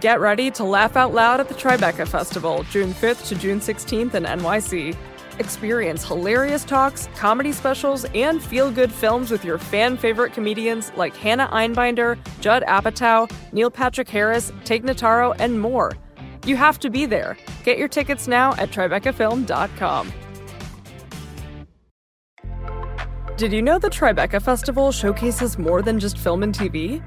Get ready to laugh out loud at the Tribeca Festival, June 5th to June 16th in NYC. Experience hilarious talks, comedy specials, and feel good films with your fan favorite comedians like Hannah Einbinder, Judd Apatow, Neil Patrick Harris, Tig Notaro, and more. You have to be there. Get your tickets now at TribecaFilm.com. Did you know the Tribeca Festival showcases more than just film and TV?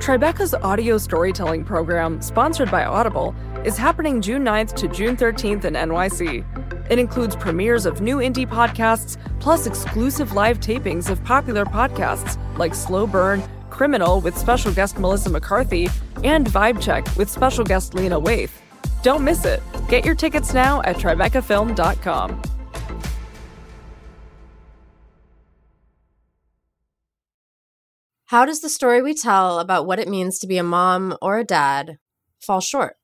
Tribeca's audio storytelling program, sponsored by Audible, is happening June 9th to June 13th in NYC. It includes premieres of new indie podcasts, plus exclusive live tapings of popular podcasts like Slow Burn, Criminal with special guest Melissa McCarthy, and Vibe Check with special guest Lena Waithe. Don't miss it. Get your tickets now at TribecaFilm.com. How does the story we tell about what it means to be a mom or a dad fall short?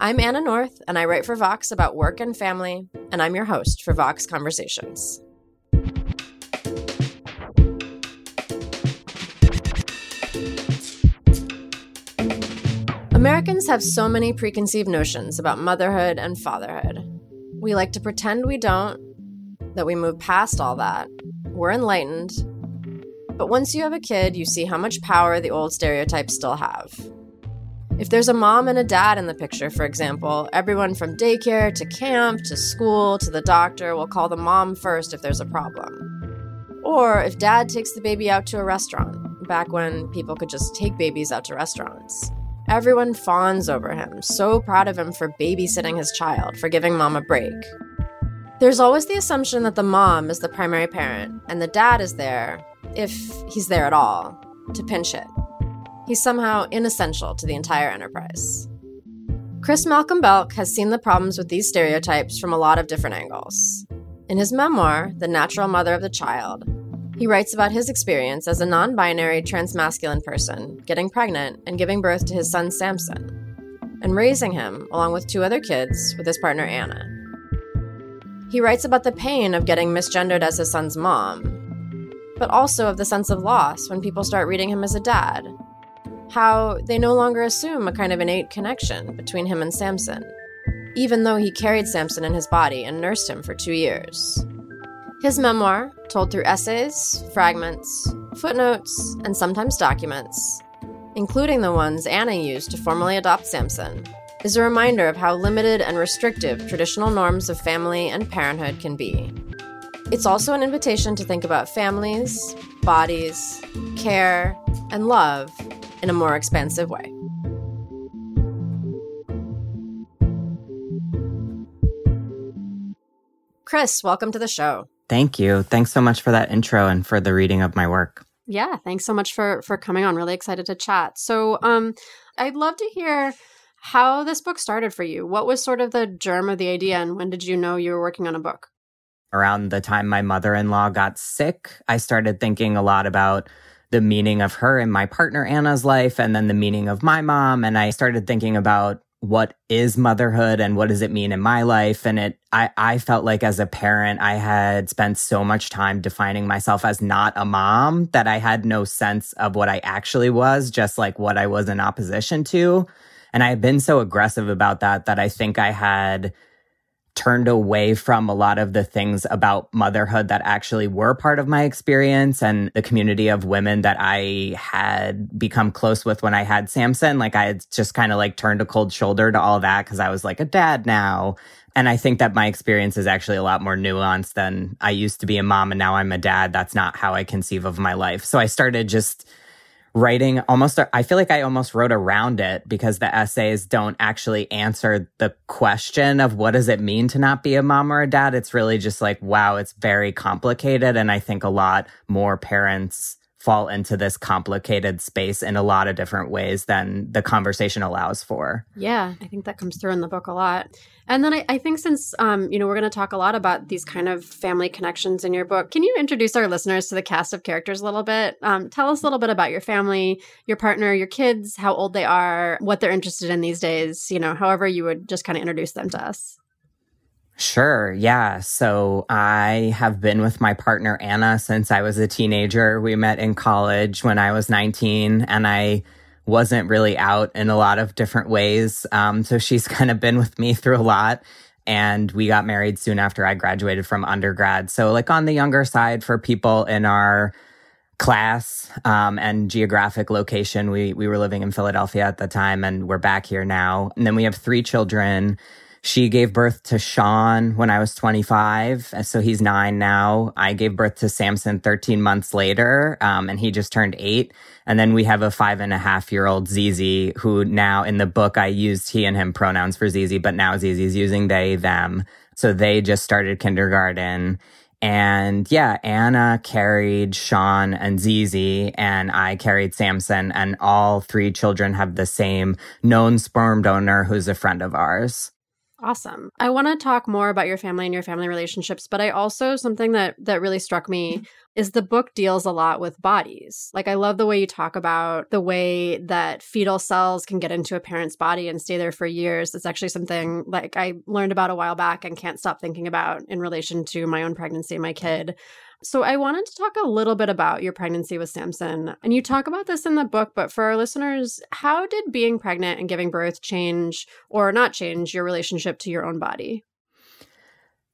I'm Anna North, and I write for Vox about work and family, and I'm your host for Vox Conversations. Americans have so many preconceived notions about motherhood and fatherhood. We like to pretend we don't, that we move past all that. We're enlightened. But once you have a kid, you see how much power the old stereotypes still have. If there's a mom and a dad in the picture, for example, everyone from daycare to camp to school to the doctor will call the mom first if there's a problem. Or if dad takes the baby out to a restaurant, back when people could just take babies out to restaurants. Everyone fawns over him, so proud of him for babysitting his child, for giving mom a break. There's always the assumption that the mom is the primary parent and the dad is there, if he's there at all, to pinch it. He's somehow inessential to the entire enterprise. Krys Malcolm Belc has seen the problems with these stereotypes from a lot of different angles. In his memoir, The Natural Mother of the Child, he writes about his experience as a non binary transmasculine person getting pregnant and giving birth to his son Samson, and raising him along with two other kids with his partner Anna. He writes about the pain of getting misgendered as his son's mom, but also of the sense of loss when people start reading him as a dad how they no longer assume a kind of innate connection between him and Samson, even though he carried Samson in his body and nursed him for two years. His memoir, told through essays, fragments, footnotes, and sometimes documents, including the ones Anna used to formally adopt Samson, is a reminder of how limited and restrictive traditional norms of family and parenthood can be. It's also an invitation to think about families, bodies, care, and love in a more expansive way. Krys, welcome to the show. Thank you. Thanks so much for that intro and for the reading of my work. Yeah, thanks so much for for coming on. Really excited to chat. So, um I'd love to hear how this book started for you. What was sort of the germ of the idea and when did you know you were working on a book? Around the time my mother-in-law got sick, I started thinking a lot about the meaning of her and my partner Anna's life, and then the meaning of my mom. And I started thinking about what is motherhood and what does it mean in my life and it I, I felt like as a parent i had spent so much time defining myself as not a mom that i had no sense of what i actually was just like what i was in opposition to and i had been so aggressive about that that i think i had turned away from a lot of the things about motherhood that actually were part of my experience and the community of women that I had become close with when I had Samson. Like I had just kind of like turned a cold shoulder to all that because I was like a dad now. And I think that my experience is actually a lot more nuanced than I used to be a mom and now I'm a dad. That's not how I conceive of my life. So I started just writing almost i feel like i almost wrote around it because the essays don't actually answer the question of what does it mean to not be a mom or a dad it's really just like wow it's very complicated and i think a lot more parents fall into this complicated space in a lot of different ways than the conversation allows for. Yeah, I think that comes through in the book a lot. And then I, I think since um, you know we're going to talk a lot about these kind of family connections in your book, can you introduce our listeners to the cast of characters a little bit? Um, tell us a little bit about your family, your partner, your kids, how old they are, what they're interested in these days. You know, however you would just kind of introduce them to us. Sure. Yeah. So I have been with my partner, Anna, since I was a teenager. We met in college when I was 19 and I wasn't really out in a lot of different ways. Um, so she's kind of been with me through a lot. And we got married soon after I graduated from undergrad. So, like on the younger side for people in our class um, and geographic location, we we were living in Philadelphia at the time, and we're back here now. And then we have three children. She gave birth to Sean when I was 25. So he's nine now. I gave birth to Samson 13 months later, um, and he just turned eight. And then we have a five and a half year old Zizi, who now in the book I used he and him pronouns for Zizi, but now Zizi's using they, them. So they just started kindergarten. And yeah, Anna carried Sean and Zizi, and I carried Samson, and all three children have the same known sperm donor who's a friend of ours. Awesome. I want to talk more about your family and your family relationships, but I also something that that really struck me mm-hmm. Is the book deals a lot with bodies. Like I love the way you talk about the way that fetal cells can get into a parent's body and stay there for years. It's actually something like I learned about a while back and can't stop thinking about in relation to my own pregnancy and my kid. So, I wanted to talk a little bit about your pregnancy with Samson. And you talk about this in the book, but for our listeners, how did being pregnant and giving birth change or not change your relationship to your own body?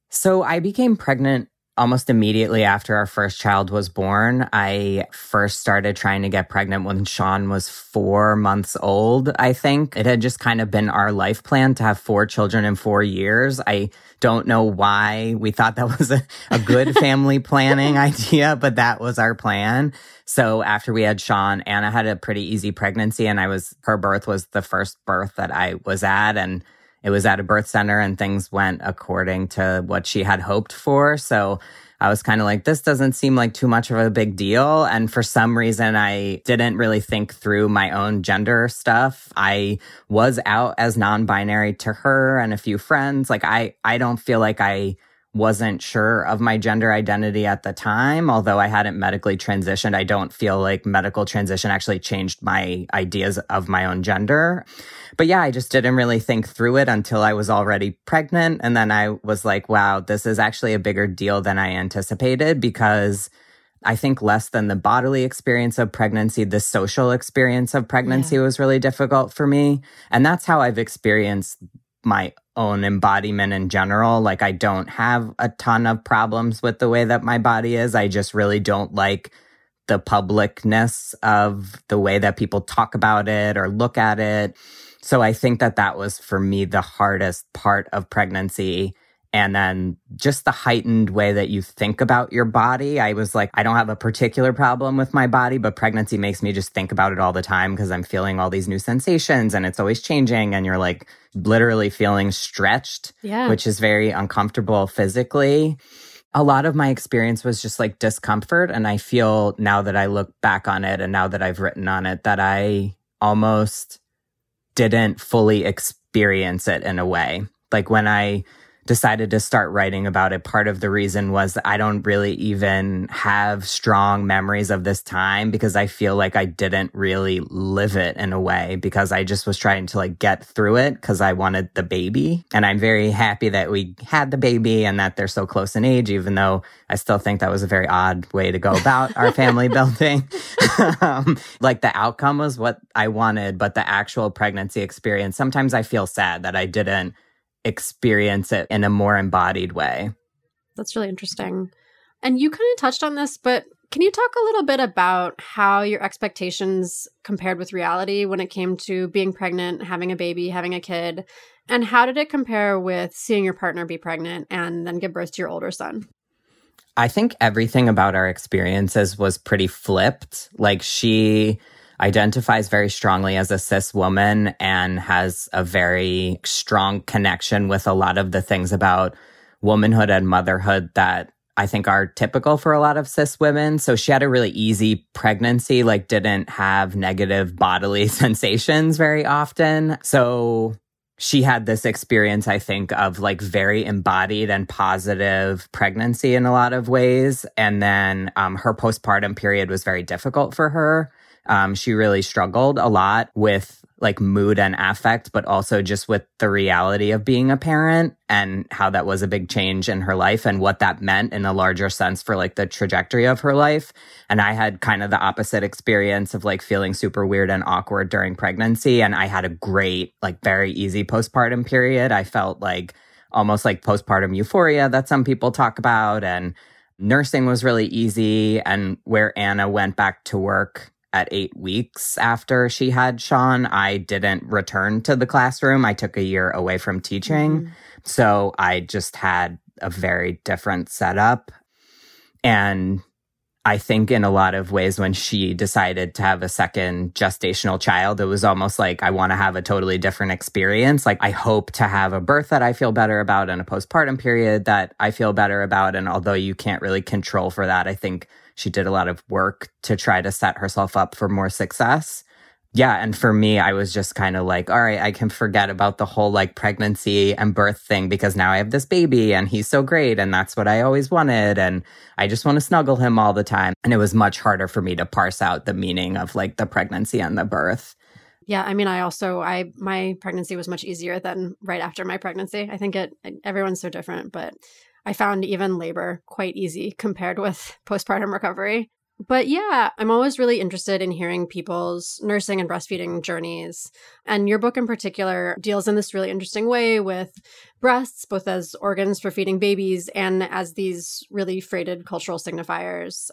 So, I became pregnant almost immediately after our first child was born, I first started trying to get pregnant when Sean was four months old, I think. It had just kind of been our life plan to have four children in four years. I don't know why we thought that was a, a good family planning idea, but that was our plan. So after we had Sean, Anna had a pretty easy pregnancy and I was, her birth was the first birth that I was at. And it was at a birth center and things went according to what she had hoped for. So I was kind of like, this doesn't seem like too much of a big deal. And for some reason, I didn't really think through my own gender stuff. I was out as non binary to her and a few friends. Like, I, I don't feel like I wasn't sure of my gender identity at the time. Although I hadn't medically transitioned, I don't feel like medical transition actually changed my ideas of my own gender. But yeah, I just didn't really think through it until I was already pregnant. And then I was like, wow, this is actually a bigger deal than I anticipated because I think less than the bodily experience of pregnancy, the social experience of pregnancy yeah. was really difficult for me. And that's how I've experienced my own embodiment in general. Like, I don't have a ton of problems with the way that my body is. I just really don't like the publicness of the way that people talk about it or look at it. So I think that that was for me the hardest part of pregnancy and then just the heightened way that you think about your body. I was like, I don't have a particular problem with my body, but pregnancy makes me just think about it all the time because I'm feeling all these new sensations and it's always changing. And you're like literally feeling stretched, yeah. which is very uncomfortable physically. A lot of my experience was just like discomfort. And I feel now that I look back on it and now that I've written on it that I almost didn't fully experience it in a way. Like when I decided to start writing about it, part of the reason was I don't really even have strong memories of this time because I feel like I didn't really live it in a way because I just was trying to like get through it because I wanted the baby. And I'm very happy that we had the baby and that they're so close in age, even though I still think that was a very odd way to go about our family building. um, like the outcome was what I wanted, but the actual pregnancy experience, sometimes I feel sad that I didn't experience it in a more embodied way. That's really interesting. And you kind of touched on this, but can you talk a little bit about how your expectations compared with reality when it came to being pregnant, having a baby, having a kid? And how did it compare with seeing your partner be pregnant and then give birth to your older son? I think everything about our experiences was pretty flipped. Like she identifies very strongly as a cis woman and has a very strong connection with a lot of the things about womanhood and motherhood that I think are typical for a lot of cis women. So she had a really easy pregnancy, like didn't have negative bodily sensations very often. So she had this experience, I think, of like very embodied and positive pregnancy in a lot of ways. And then um, her postpartum period was very difficult for her Um, she really struggled a lot with like mood and affect, but also just with the reality of being a parent and how that was a big change in her life and what that meant in a larger sense for like the trajectory of her life. And I had kind of the opposite experience of like feeling super weird and awkward during pregnancy. And I had a great, like very easy postpartum period. I felt like almost like postpartum euphoria that some people talk about. And nursing was really easy. And where Anna went back to work at eight weeks after she had Sean, I didn't return to the classroom. I took a year away from teaching. Mm-hmm. So I just had a very different setup. And I think in a lot of ways, when she decided to have a second gestational child, it was almost like I want to have a totally different experience. Like I hope to have a birth that I feel better about and a postpartum period that I feel better about. And although you can't really control for that, I think she did a lot of work to try to set herself up for more success. Yeah. And for me, I was just kind of like, all right, I can forget about the whole like pregnancy and birth thing because now I have this baby and he's so great. And that's what I always wanted. And I just want to snuggle him all the time. And it was much harder for me to parse out the meaning of like the pregnancy and the birth. Yeah, I mean, I also I my pregnancy was much easier than right after my pregnancy. I think it everyone's so different, but I found even labor quite easy compared with postpartum recovery. But yeah, I'm always really interested in hearing people's nursing and breastfeeding journeys. And your book in particular deals in this really interesting way with breasts, both as organs for feeding babies and as these really freighted cultural signifiers.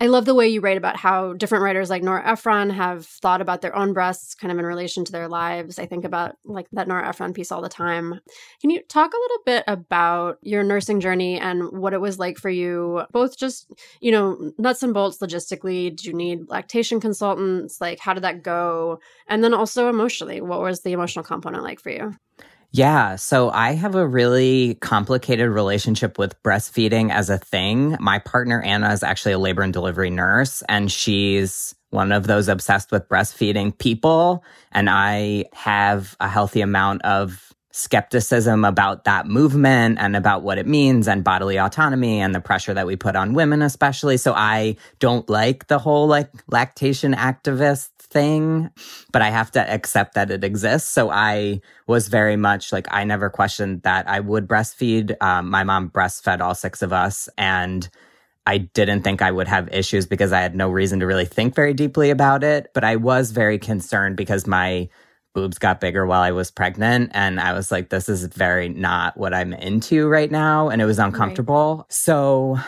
I love the way you write about how different writers like Nora Ephron have thought about their own breasts kind of in relation to their lives. I think about like that Nora Ephron piece all the time. Can you talk a little bit about your nursing journey and what it was like for you, both just, you know, nuts and bolts logistically? Did you need lactation consultants? Like, how did that go? And then also emotionally, what was the emotional component like for you? Yeah. So I have a really complicated relationship with breastfeeding as a thing. My partner, Anna, is actually a labor and delivery nurse, and she's one of those obsessed with breastfeeding people. And I have a healthy amount of skepticism about that movement and about what it means and bodily autonomy and the pressure that we put on women, especially. So I don't like the whole like lactation activist thing, but I have to accept that it exists. So I was very much like, I never questioned that I would breastfeed. Um, my mom breastfed all six of us and I didn't think I would have issues because I had no reason to really think very deeply about it. But I was very concerned because my boobs got bigger while I was pregnant. And I was like, this is very not what I'm into right now. And it was uncomfortable. Right. So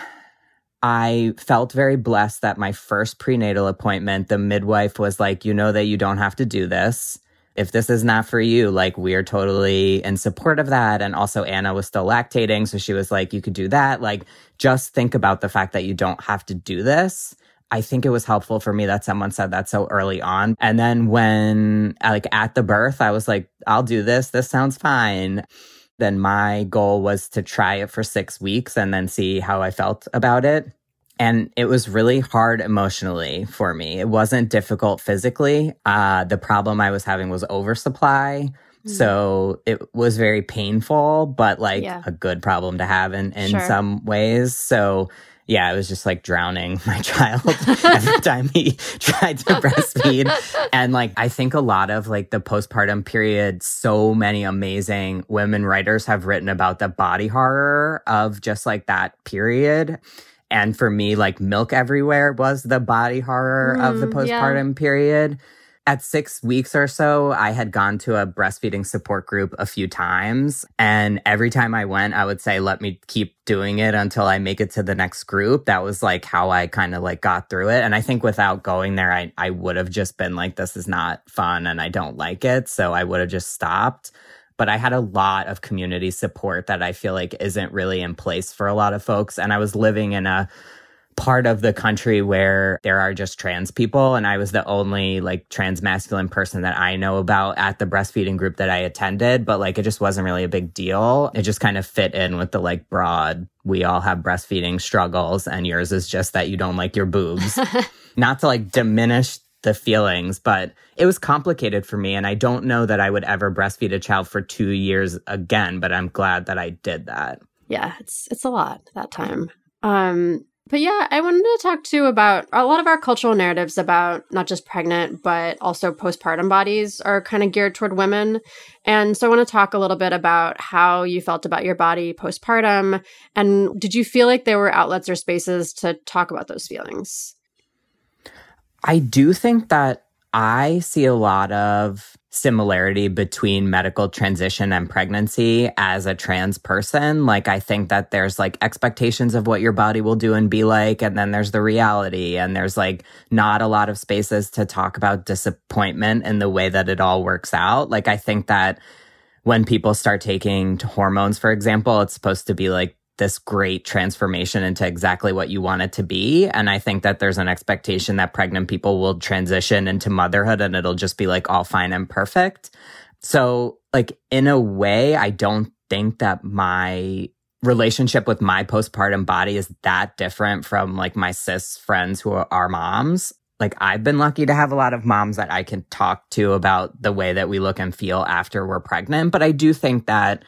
I felt very blessed that my first prenatal appointment, the midwife was like, you know, that you don't have to do this. If this is not for you, like we're totally in support of that. And also, Anna was still lactating. So she was like, you could do that. Like, just think about the fact that you don't have to do this. I think it was helpful for me that someone said that so early on. And then when, like, at the birth, I was like, I'll do this. This sounds fine. Then my goal was to try it for six weeks and then see how I felt about it. And it was really hard emotionally for me. It wasn't difficult physically. Uh, the problem I was having was oversupply. Mm. So it was very painful, but like yeah. a good problem to have in, in sure. some ways. So yeah, I was just like drowning my child every time he tried to breastfeed. And like, I think a lot of like the postpartum period, so many amazing women writers have written about the body horror of just like that period. And for me, like Milk Everywhere was the body horror mm, of the postpartum yeah. period at six weeks or so, I had gone to a breastfeeding support group a few times. And every time I went, I would say, let me keep doing it until I make it to the next group. That was like how I kind of like got through it. And I think without going there, I, I would have just been like, this is not fun and I don't like it. So I would have just stopped. But I had a lot of community support that I feel like isn't really in place for a lot of folks. And I was living in a part of the country where there are just trans people. And I was the only like trans masculine person that I know about at the breastfeeding group that I attended. But like it just wasn't really a big deal. It just kind of fit in with the like broad, we all have breastfeeding struggles. And yours is just that you don't like your boobs. Not to like diminish the feelings, but it was complicated for me. And I don't know that I would ever breastfeed a child for two years again, but I'm glad that I did that. Yeah, it's it's a lot that time. Um, But yeah, I wanted to talk too about a lot of our cultural narratives about not just pregnant, but also postpartum bodies are kind of geared toward women. And so I want to talk a little bit about how you felt about your body postpartum. And did you feel like there were outlets or spaces to talk about those feelings? I do think that I see a lot of similarity between medical transition and pregnancy as a trans person. Like, I think that there's like expectations of what your body will do and be like, and then there's the reality, and there's like not a lot of spaces to talk about disappointment in the way that it all works out. Like, I think that when people start taking hormones, for example, it's supposed to be like this great transformation into exactly what you want it to be. And I think that there's an expectation that pregnant people will transition into motherhood and it'll just be like all fine and perfect. So, like, in a way, I don't think that my relationship with my postpartum body is that different from like my cis friends who are moms. Like, I've been lucky to have a lot of moms that I can talk to about the way that we look and feel after we're pregnant. But I do think that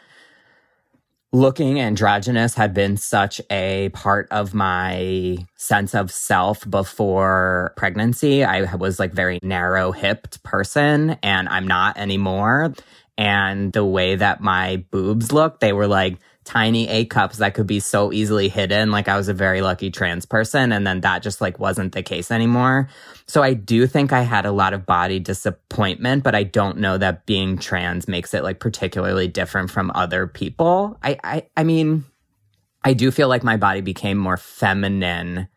looking androgynous had been such a part of my sense of self before pregnancy. I was like very narrow hipped person and I'm not anymore. And the way that my boobs looked, they were like tiny A cups that could be so easily hidden. Like I was a very lucky trans person. And then that just like wasn't the case anymore. So I do think I had a lot of body disappointment, but I don't know that being trans makes it like particularly different from other people. I, I, I mean, I do feel like my body became more feminine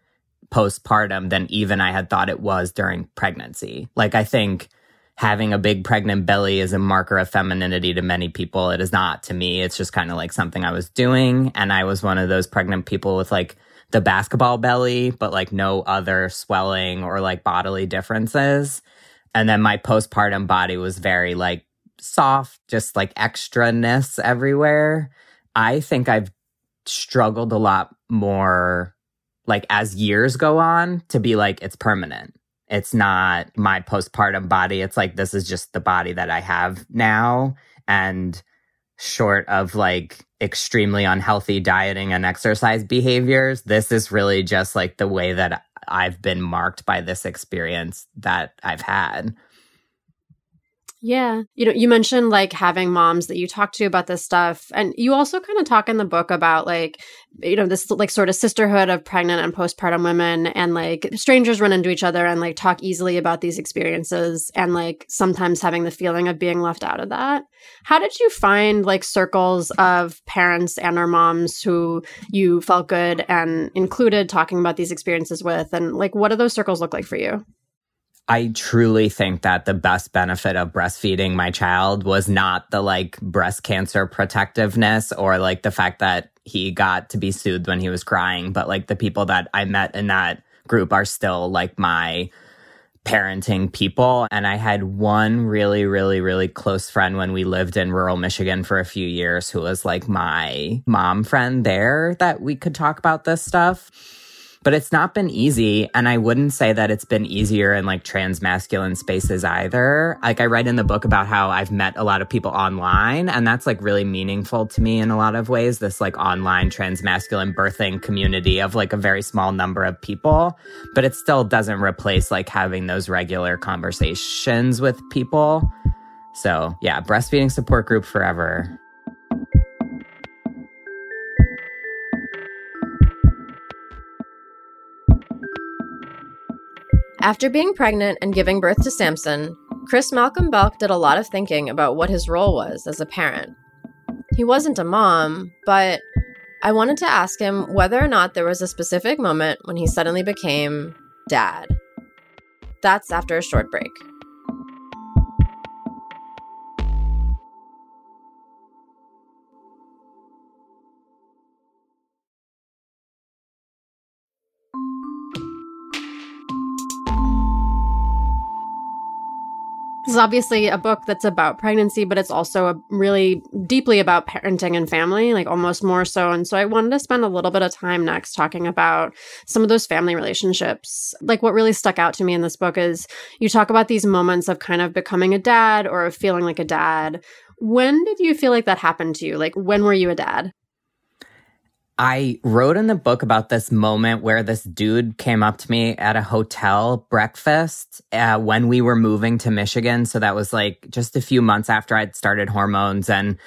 postpartum than even I had thought it was during pregnancy. Like I think having a big pregnant belly is a marker of femininity to many people. It is not to me. It's just kind of like something I was doing. And I was one of those pregnant people with like the basketball belly, but like no other swelling or like bodily differences. And then my postpartum body was very like soft, just like extra ness everywhere. I think I've struggled a lot more like as years go on to be like, it's permanent it's not my postpartum body. It's like, this is just the body that I have now. And short of like extremely unhealthy dieting and exercise behaviors, this is really just like the way that I've been marked by this experience that I've had. Yeah. You know, you mentioned like having moms that you talk to about this stuff. And you also kind of talk in the book about like, you know, this like sort of sisterhood of pregnant and postpartum women and like strangers run into each other and like talk easily about these experiences and like sometimes having the feeling of being left out of that. How did you find like circles of parents and or moms who you felt good and included talking about these experiences with? And like, what do those circles look like for you? I truly think that the best benefit of breastfeeding my child was not the like breast cancer protectiveness or like the fact that he got to be soothed when he was crying, but like the people that I met in that group are still like my parenting people. And I had one really, really, really close friend when we lived in rural Michigan for a few years who was like my mom friend there that we could talk about this stuff but it's not been easy. And I wouldn't say that it's been easier in like trans masculine spaces either. Like I write in the book about how I've met a lot of people online and that's like really meaningful to me in a lot of ways. This like online trans masculine birthing community of like a very small number of people, but it still doesn't replace like having those regular conversations with people. So yeah, breastfeeding support group forever. After being pregnant and giving birth to Samson, Krys Malcolm Belc did a lot of thinking about what his role was as a parent. He wasn't a mom, but I wanted to ask him whether or not there was a specific moment when he suddenly became dad. That's after a short break. Is obviously a book that's about pregnancy, but it's also a really deeply about parenting and family, like almost more so. And so I wanted to spend a little bit of time next talking about some of those family relationships. Like what really stuck out to me in this book is you talk about these moments of kind of becoming a dad or of feeling like a dad. When did you feel like that happened to you? Like when were you a dad? I wrote in the book about this moment where this dude came up to me at a hotel breakfast uh, when we were moving to Michigan. So that was like just a few months after I'd started hormones. And,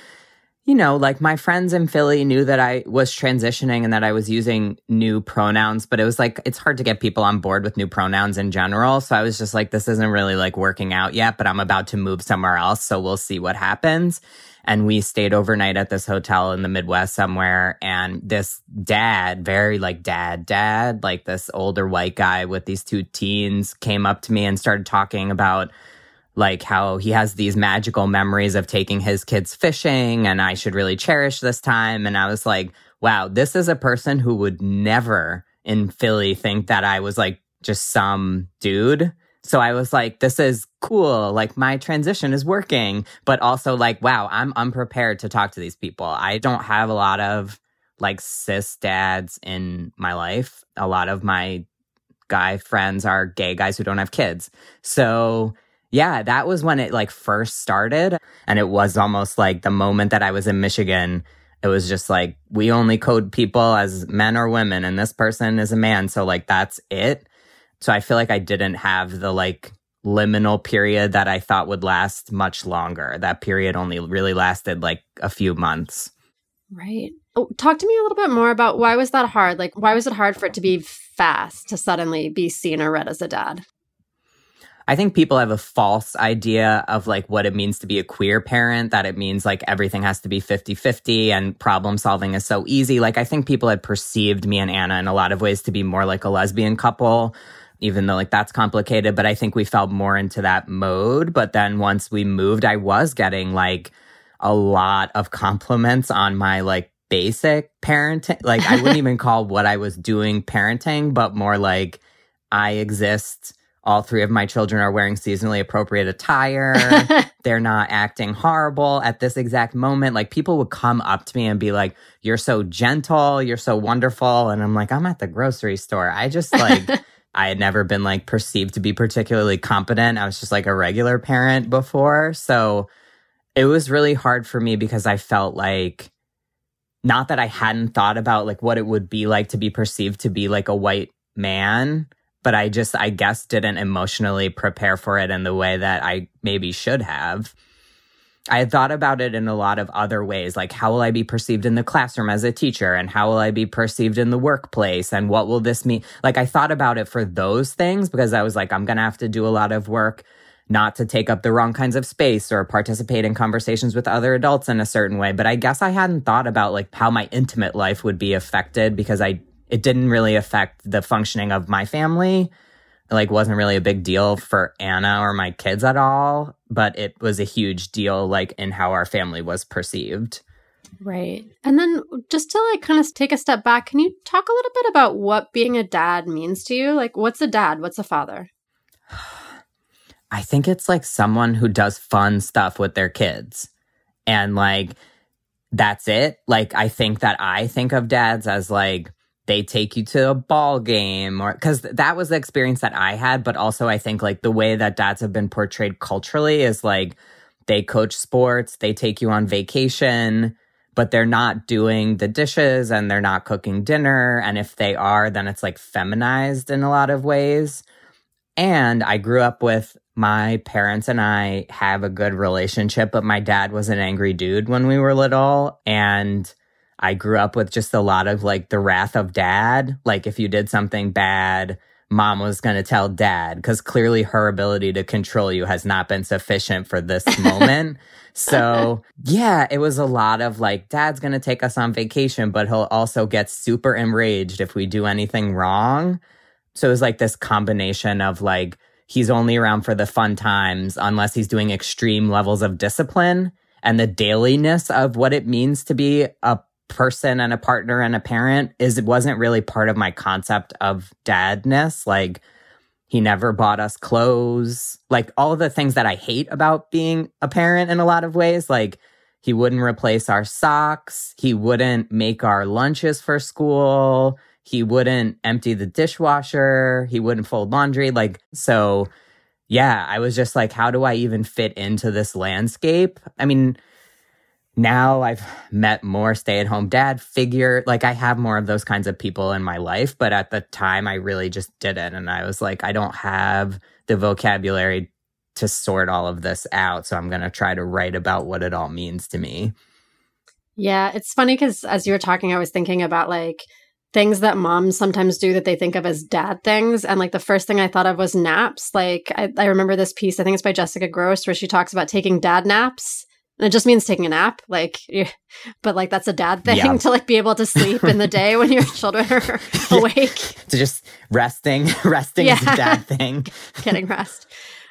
you know, like my friends in Philly knew that I was transitioning and that I was using new pronouns, but it was like, it's hard to get people on board with new pronouns in general. So I was just like, this isn't really like working out yet, but I'm about to move somewhere else. So we'll see what happens and we stayed overnight at this hotel in the Midwest somewhere. And this dad, very like dad, dad, like this older white guy with these two teens came up to me and started talking about like how he has these magical memories of taking his kids fishing and I should really cherish this time. And I was like, wow, this is a person who would never in Philly think that I was like just some dude so I was like, this is cool. Like my transition is working, but also like, wow, I'm unprepared to talk to these people. I don't have a lot of like cis dads in my life. A lot of my guy friends are gay guys who don't have kids. So yeah, that was when it like first started. And it was almost like the moment that I was in Michigan, it was just like, we only code people as men or women, and this person is a man. So like, that's it. So I feel like I didn't have the like liminal period that I thought would last much longer. That period only really lasted like a few months. Right. Oh, talk to me a little bit more about why was that hard? Like why was it hard for it to be fast to suddenly be seen or read as a dad? I think people have a false idea of like what it means to be a queer parent, that it means like everything has to be 50 50 and problem solving is so easy. Like, I think people had perceived me and Anna in a lot of ways to be more like a lesbian couple even though like that's complicated. But I think we fell more into that mode. But then once we moved, I was getting like a lot of compliments on my like basic parenting. Like I wouldn't even call what I was doing parenting, but more like I exist. All three of my children are wearing seasonally appropriate attire. They're not acting horrible at this exact moment. Like people would come up to me and be like, You're so gentle. You're so wonderful. And I'm like, I'm at the grocery store. I just like, I had never been like perceived to be particularly competent. I was just like a regular parent before. So it was really hard for me because I felt like not that I hadn't thought about like what it would be like to be perceived to be like a white man, but I just, I guess, didn't emotionally prepare for it in the way that I maybe should have. I had thought about it in a lot of other ways, like how will I be perceived in the classroom as a teacher and how will I be perceived in the workplace and what will this mean? Like I thought about it for those things because I was like, I'm going to have to do a lot of work not to take up the wrong kinds of space or participate in conversations with other adults in a certain way. But I guess I hadn't thought about like how my intimate life would be affected because I, it didn't really affect the functioning of my family like wasn't really a big deal for Anna or my kids at all, but it was a huge deal like in how our family was perceived. Right. And then just to like kind of take a step back, can you talk a little bit about what being a dad means to you? Like what's a dad? What's a father? I think it's like someone who does fun stuff with their kids. And like that's it. Like I think that I think of dads as like they take you to a ball game or because that was the experience that I had. But also, I think like the way that dads have been portrayed culturally is like they coach sports, they take you on vacation, but they're not doing the dishes and they're not cooking dinner. And if they are, then it's like feminized in a lot of ways. And I grew up with my parents and I have a good relationship, but my dad was an angry dude when we were little. And I grew up with just a lot of like the wrath of dad. Like if you did something bad, mom was going to tell dad because clearly her ability to control you has not been sufficient for this moment. so yeah, it was a lot of like, dad's going to take us on vacation, but he'll also get super enraged if we do anything wrong. So it was like this combination of like, he's only around for the fun times unless he's doing extreme levels of discipline and the dailiness of what it means to be a person and a partner and a parent is it wasn't really part of my concept of dadness. Like he never bought us clothes, like all the things that I hate about being a parent in a lot of ways. Like he wouldn't replace our socks. He wouldn't make our lunches for school. He wouldn't empty the dishwasher. He wouldn't fold laundry. Like, so yeah, I was just like, how do I even fit into this landscape? I mean, now I've met more stay at home dad figure. Like I have more of those kinds of people in my life. But at the time, I really just didn't. And I was like, I don't have the vocabulary to sort all of this out. So I'm going to try to write about what it all means to me. Yeah, it's funny because as you were talking, I was thinking about like things that moms sometimes do that they think of as dad things. And like the first thing I thought of was naps. Like I, I remember this piece, I think it's by Jessica Gross, where she talks about taking dad naps. And it just means taking a nap, like, but like that's a dad thing yeah. to like be able to sleep in the day when your children are awake. to just resting, resting yeah. is a dad thing. Getting rest.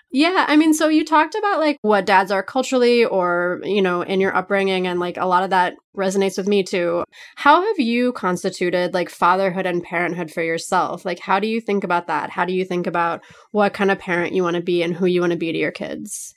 Yeah, I mean, so you talked about like what dads are culturally or, you know, in your upbringing, and like a lot of that resonates with me too. How have you constituted like fatherhood and parenthood for yourself? Like, how do you think about that? How do you think about what kind of parent you want to be and who you want to be to your kids?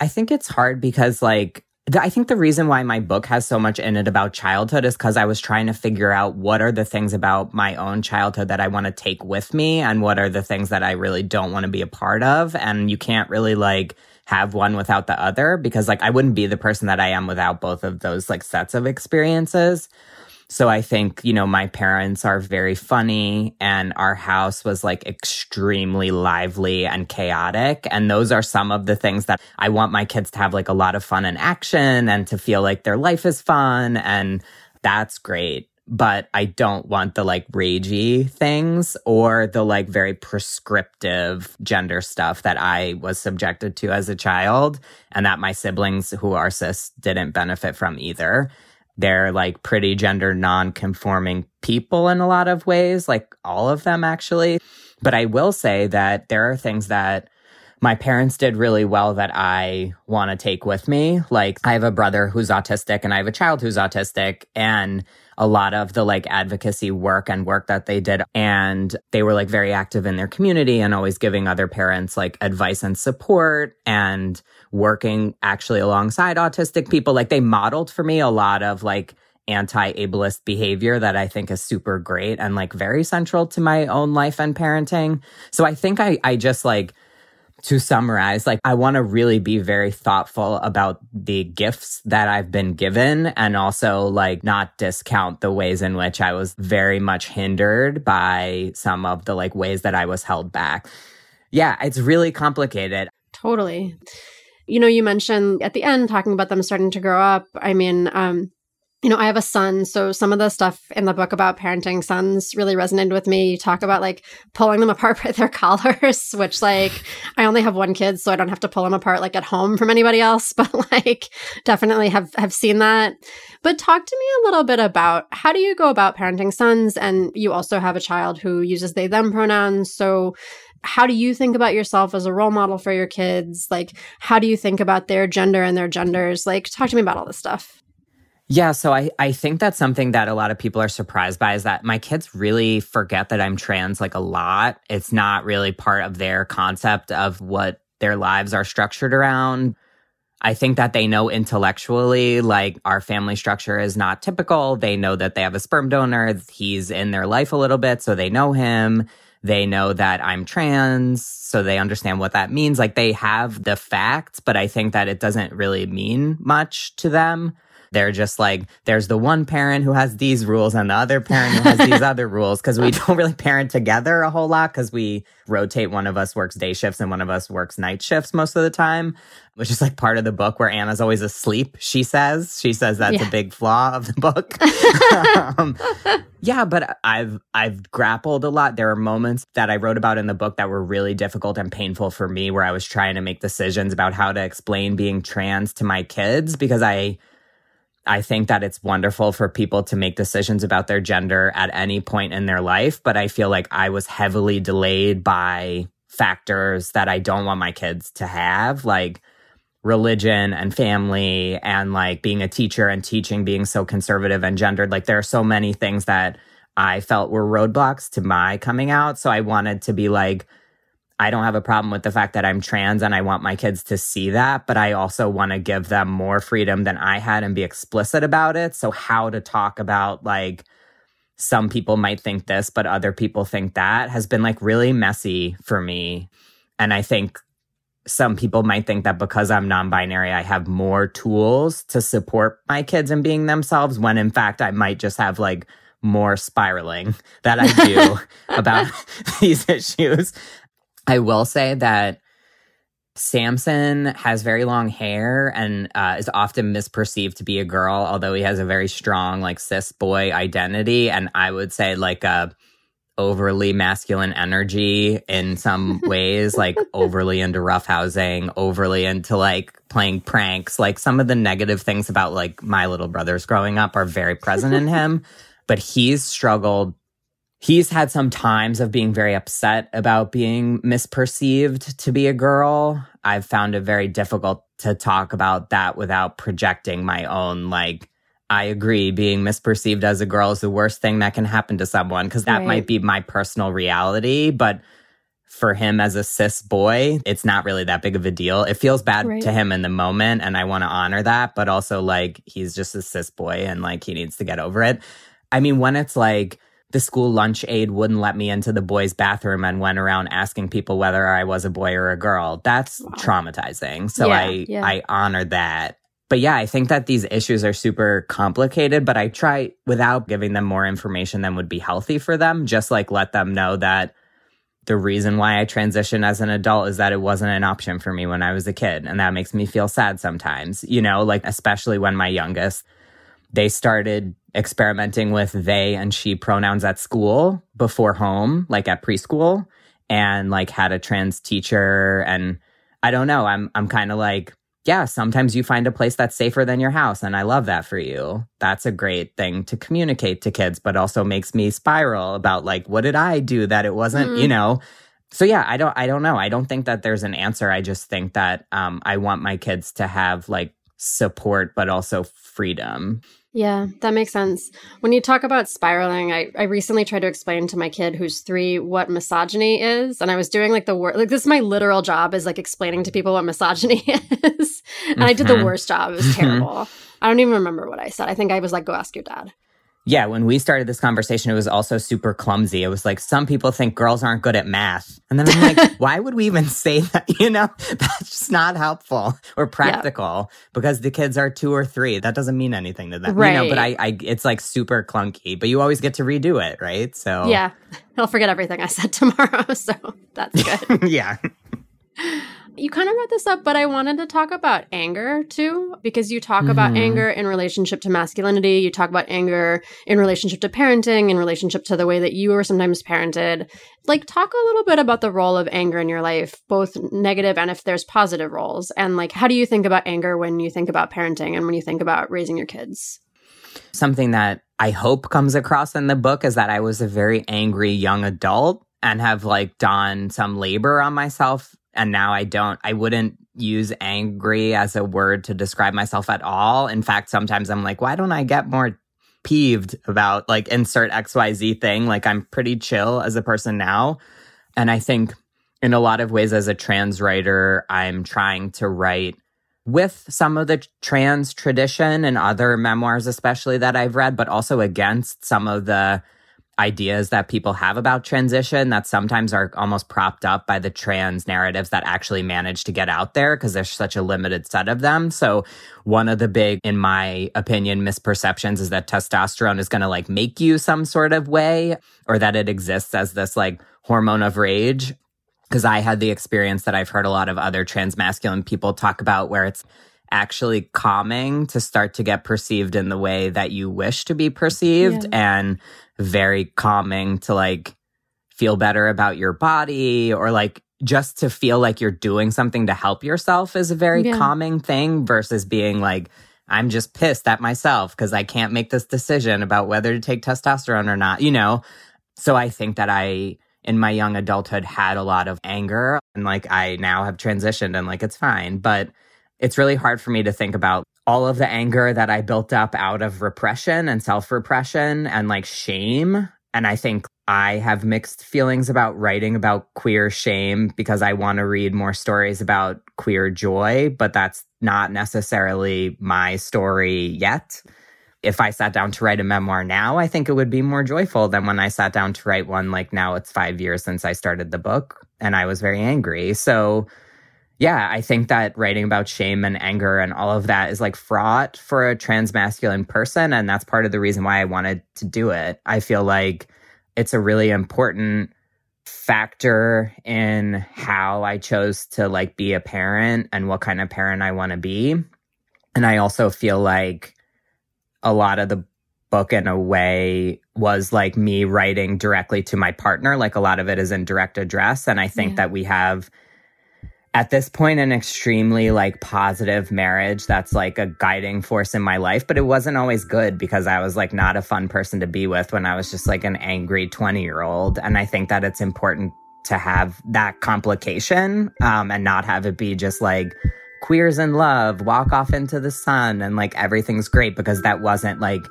I think it's hard because, like, I think the reason why my book has so much in it about childhood is because I was trying to figure out what are the things about my own childhood that I want to take with me and what are the things that I really don't want to be a part of. And you can't really like have one without the other because like I wouldn't be the person that I am without both of those like sets of experiences. So I think, you know, my parents are very funny and our house was like extremely lively and chaotic. And those are some of the things that I want my kids to have like a lot of fun and action and to feel like their life is fun. And that's great. But I don't want the like ragey things or the like very prescriptive gender stuff that I was subjected to as a child and that my siblings who are cis didn't benefit from either they're like pretty gender non-conforming people in a lot of ways, like all of them actually. But I will say that there are things that my parents did really well that I want to take with me. Like I have a brother who's autistic and I have a child who's autistic and a lot of the like advocacy work and work that they did. And they were like very active in their community and always giving other parents like advice and support and working actually alongside autistic people. Like they modeled for me a lot of like anti ableist behavior that I think is super great and like very central to my own life and parenting. So I think I, I just like, to summarize, like I want to really be very thoughtful about the gifts that I've been given and also like not discount the ways in which I was very much hindered by some of the like ways that I was held back. Yeah, it's really complicated. Totally. You know, you mentioned at the end talking about them starting to grow up. I mean, um, you know, I have a son, so some of the stuff in the book about parenting sons really resonated with me. You talk about like pulling them apart by their collars, which like I only have one kid, so I don't have to pull them apart like at home from anybody else, but like definitely have have seen that. But talk to me a little bit about how do you go about parenting sons and you also have a child who uses they them pronouns. So how do you think about yourself as a role model for your kids? Like how do you think about their gender and their genders? Like talk to me about all this stuff. Yeah, so I, I think that's something that a lot of people are surprised by is that my kids really forget that I'm trans like a lot. It's not really part of their concept of what their lives are structured around. I think that they know intellectually, like our family structure is not typical. They know that they have a sperm donor. He's in their life a little bit, so they know him. They know that I'm trans, so they understand what that means. Like they have the facts, but I think that it doesn't really mean much to them. They're just like, there's the one parent who has these rules and the other parent who has these other rules because we don't really parent together a whole lot because we rotate. One of us works day shifts and one of us works night shifts most of the time, which is like part of the book where Anna's always asleep. She says, she says that's yeah. a big flaw of the book. um, yeah, but I've, I've grappled a lot. There are moments that I wrote about in the book that were really difficult and painful for me where I was trying to make decisions about how to explain being trans to my kids because I, I think that it's wonderful for people to make decisions about their gender at any point in their life. But I feel like I was heavily delayed by factors that I don't want my kids to have, like religion and family and like being a teacher and teaching being so conservative and gendered. Like there are so many things that I felt were roadblocks to my coming out. So I wanted to be like, I don't have a problem with the fact that I'm trans and I want my kids to see that, but I also want to give them more freedom than I had and be explicit about it. So, how to talk about like some people might think this, but other people think that has been like really messy for me. And I think some people might think that because I'm non binary, I have more tools to support my kids in being themselves, when in fact, I might just have like more spiraling that I do about these issues. I will say that Samson has very long hair and uh, is often misperceived to be a girl, although he has a very strong, like, cis boy identity. And I would say, like, a overly masculine energy in some ways, like overly into roughhousing, overly into like playing pranks. Like some of the negative things about like my little brothers growing up are very present in him, but he's struggled. He's had some times of being very upset about being misperceived to be a girl. I've found it very difficult to talk about that without projecting my own like I agree. Being misperceived as a girl is the worst thing that can happen to someone because that right. might be my personal reality. But for him as a cis boy, it's not really that big of a deal. It feels bad right. to him in the moment, and I want to honor that. But also, like, he's just a cis boy and like he needs to get over it. I mean, when it's like, the school lunch aide wouldn't let me into the boys' bathroom and went around asking people whether I was a boy or a girl. That's wow. traumatizing. So yeah, I yeah. I honor that but yeah, I think that these issues are super complicated, but I try without giving them more information than would be healthy for them, just like let them know that the reason why I transitioned as an adult is that it wasn't an option for me when I was a kid. And that makes me feel sad sometimes, you know, like especially when my youngest, they started experimenting with they and she pronouns at school before home, like at preschool, and like had a trans teacher. And I don't know, I'm, I'm kind of like, yeah, sometimes you find a place that's safer than your house. And I love that for you. That's a great thing to communicate to kids, but also makes me spiral about like, what did I do that it wasn't, mm. you know? So yeah, I don't, I don't know. I don't think that there's an answer. I just think that um, I want my kids to have like support, but also freedom. Yeah, that makes sense. When you talk about spiraling, I, I recently tried to explain to my kid who's three what misogyny is. And I was doing like the word, like this is my literal job is like explaining to people what misogyny is. and mm-hmm. I did the mm-hmm. worst job. It was terrible. I don't even remember what I said. I think I was like, go ask your dad. Yeah, when we started this conversation, it was also super clumsy. It was like, some people think girls aren't good at math. And then I'm like, why would we even say that? You know, that's just not helpful or practical because the kids are two or three. That doesn't mean anything to them. Right. You know, but I, I, it's like super clunky, but you always get to redo it, right? So, yeah, he'll forget everything I said tomorrow. So that's good. yeah. You kind of brought this up, but I wanted to talk about anger too, because you talk mm-hmm. about anger in relationship to masculinity. You talk about anger in relationship to parenting, in relationship to the way that you were sometimes parented. Like, talk a little bit about the role of anger in your life, both negative and if there's positive roles. And like, how do you think about anger when you think about parenting and when you think about raising your kids? Something that I hope comes across in the book is that I was a very angry young adult and have like done some labor on myself and now I don't, I wouldn't use angry as a word to describe myself at all. In fact, sometimes I'm like, why don't I get more peeved about like insert XYZ thing? Like I'm pretty chill as a person now. And I think in a lot of ways as a trans writer, I'm trying to write with some of the trans tradition and other memoirs, especially that I've read, but also against some of the ideas that people have about transition that sometimes are almost propped up by the trans narratives that actually manage to get out there because there's such a limited set of them. So one of the big, in my opinion, misperceptions is that testosterone is going to like make you some sort of way or that it exists as this like hormone of rage. Cause I had the experience that I've heard a lot of other trans masculine people talk about where it's actually calming to start to get perceived in the way that you wish to be perceived. Yeah. And very calming to like feel better about your body or like just to feel like you're doing something to help yourself is a very yeah. calming thing versus being like, I'm just pissed at myself because I can't make this decision about whether to take testosterone or not, you know? So I think that I, in my young adulthood, had a lot of anger and like I now have transitioned and like it's fine. But it's really hard for me to think about all of the anger that I built up out of repression and self repression and like shame. And I think I have mixed feelings about writing about queer shame because I want to read more stories about queer joy, but that's not necessarily my story yet. If I sat down to write a memoir now, I think it would be more joyful than when I sat down to write one like now it's five years since I started the book and I was very angry. So, yeah, I think that writing about shame and anger and all of that is like fraught for a transmasculine person. And that's part of the reason why I wanted to do it. I feel like it's a really important factor in how I chose to like be a parent and what kind of parent I want to be. And I also feel like a lot of the book in a way was like me writing directly to my partner. Like a lot of it is in direct address. And I think yeah. that we have at this point an extremely like positive marriage that's like a guiding force in my life but it wasn't always good because i was like not a fun person to be with when i was just like an angry 20 year old and i think that it's important to have that complication um, and not have it be just like queers in love walk off into the sun and like everything's great because that wasn't like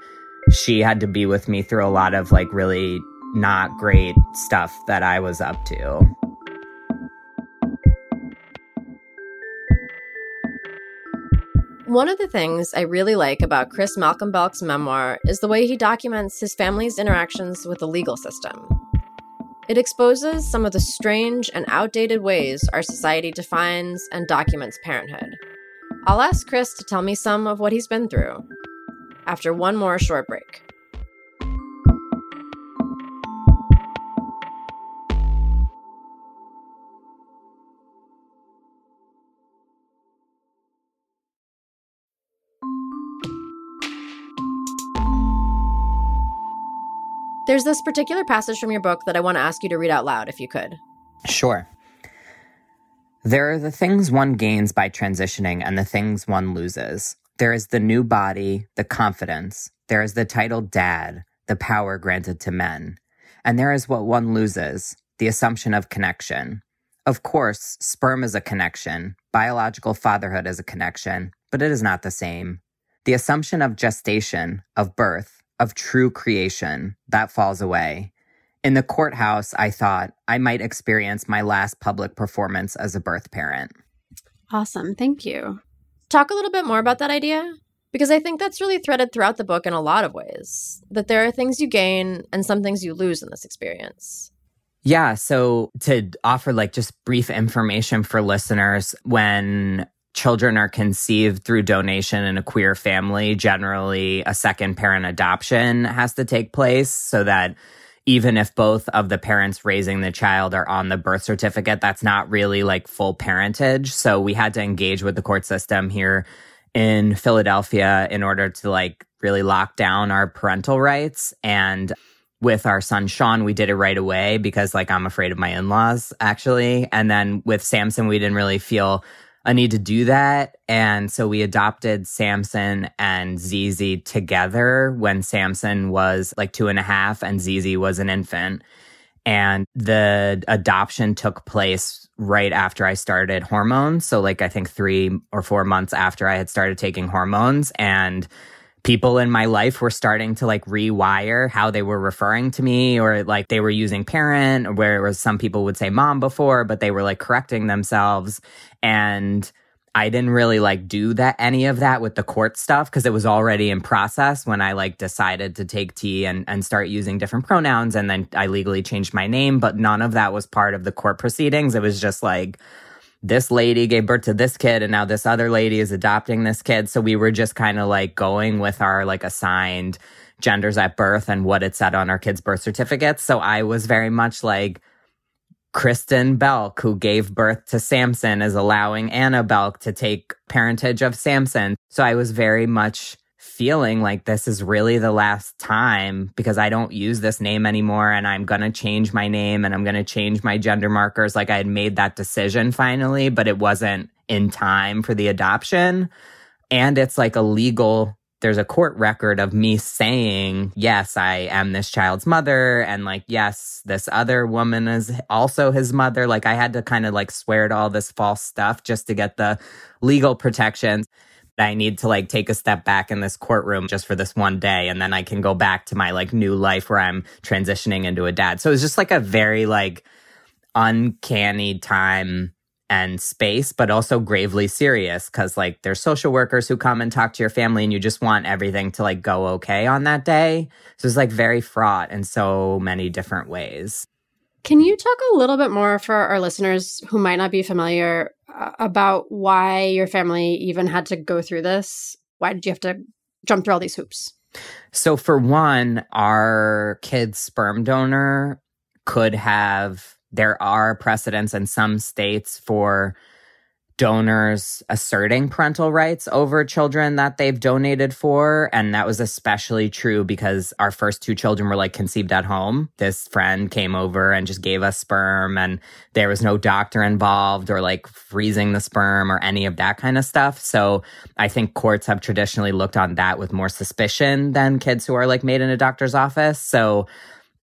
she had to be with me through a lot of like really not great stuff that i was up to One of the things I really like about Krys Malcolm Belc's memoir is the way he documents his family's interactions with the legal system. It exposes some of the strange and outdated ways our society defines and documents parenthood. I'll ask Krys to tell me some of what he's been through after one more short break. There's this particular passage from your book that I want to ask you to read out loud, if you could. Sure. There are the things one gains by transitioning and the things one loses. There is the new body, the confidence. There is the title dad, the power granted to men. And there is what one loses the assumption of connection. Of course, sperm is a connection, biological fatherhood is a connection, but it is not the same. The assumption of gestation, of birth, of true creation that falls away. In the courthouse, I thought I might experience my last public performance as a birth parent. Awesome. Thank you. Talk a little bit more about that idea because I think that's really threaded throughout the book in a lot of ways. That there are things you gain and some things you lose in this experience. Yeah. So, to offer like just brief information for listeners, when children are conceived through donation in a queer family, generally a second parent adoption has to take place so that even if both of the parents raising the child are on the birth certificate, that's not really like full parentage. So we had to engage with the court system here in Philadelphia in order to like really lock down our parental rights. And with our son Sean, we did it right away because like I'm afraid of my in laws actually. And then with Samson, we didn't really feel a need to do that. And so we adopted Samson and Zizi together when Samson was like two and a half and Zizi was an infant. And the adoption took place right after I started hormones. So, like, I think three or four months after I had started taking hormones. And people in my life were starting to like rewire how they were referring to me or like they were using parent or where it was some people would say mom before but they were like correcting themselves and I didn't really like do that any of that with the court stuff because it was already in process when I like decided to take T and and start using different pronouns and then I legally changed my name but none of that was part of the court proceedings it was just like this lady gave birth to this kid and now this other lady is adopting this kid. So we were just kind of like going with our like assigned genders at birth and what it said on our kids' birth certificates. So I was very much like Kristen Belc, who gave birth to Samson, is allowing Anna Belc to take parentage of Samson. So I was very much feeling like this is really the last time because I don't use this name anymore and I'm going to change my name and I'm going to change my gender markers. Like I had made that decision finally, but it wasn't in time for the adoption. And it's like a legal, there's a court record of me saying, yes, I am this child's mother. And like, yes, this other woman is also his mother. Like I had to kind of like swear to all this false stuff just to get the legal protections. I need to like take a step back in this courtroom just for this one day and then I can go back to my like new life where I'm transitioning into a dad. So it's just like a very like uncanny time and space, but also gravely serious because like there's social workers who come and talk to your family and you just want everything to like go okay on that day. So it's like very fraught in so many different ways. Can you talk a little bit more for our listeners who might not be familiar uh, about why your family even had to go through this? Why did you have to jump through all these hoops? So, for one, our kid's sperm donor could have, there are precedents in some states for donors asserting parental rights over children that they've donated for. And that was especially true because our first two children were like conceived at home. This friend came over and just gave us sperm, and there was no doctor involved or like freezing the sperm or any of that kind of stuff. So I think courts have traditionally looked on that with more suspicion than kids who are like made in a doctor's office. So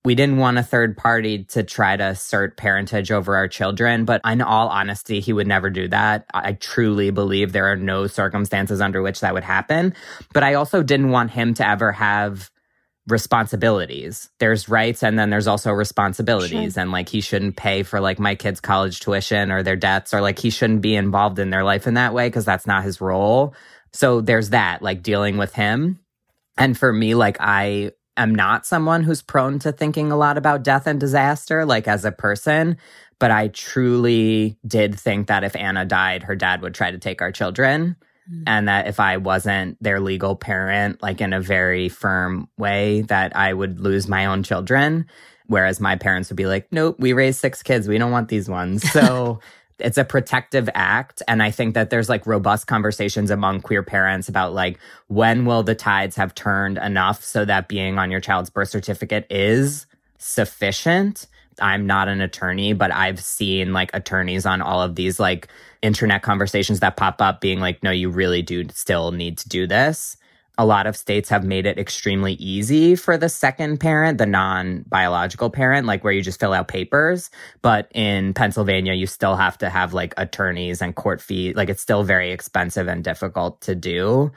we didn't want a third party to try to assert parentage over our children. But in all honesty, he would never do that. I truly believe there are no circumstances under which that would happen. But I also didn't want him to ever have responsibilities. There's rights and then there's also responsibilities. Sure. And like he shouldn't pay for like my kids' college tuition or their debts or like he shouldn't be involved in their life in that way because that's not his role. So there's that, like dealing with him. And for me, like I am not someone who's prone to thinking a lot about death and disaster, like as a person. But I truly did think that if Anna died, her dad would try to take our children. Mm. And that if I wasn't their legal parent, like in a very firm way, that I would lose my own children. Whereas my parents would be like, nope, we raised six kids. We don't want these ones. So it's a protective act. And i think that there's like robust conversations among queer parents about like when will the tides have turned enough so that being on your child's birth certificate is sufficient? I'm not an attorney but i've seen like attorneys on all of these like internet conversations that pop up being like no you really do still need to do this a lot of states have made it extremely easy for the second parent, the non biological parent, like where you just fill out papers. But in Pennsylvania, you still have to have like attorneys and court fees. Like it's still very expensive and difficult to do.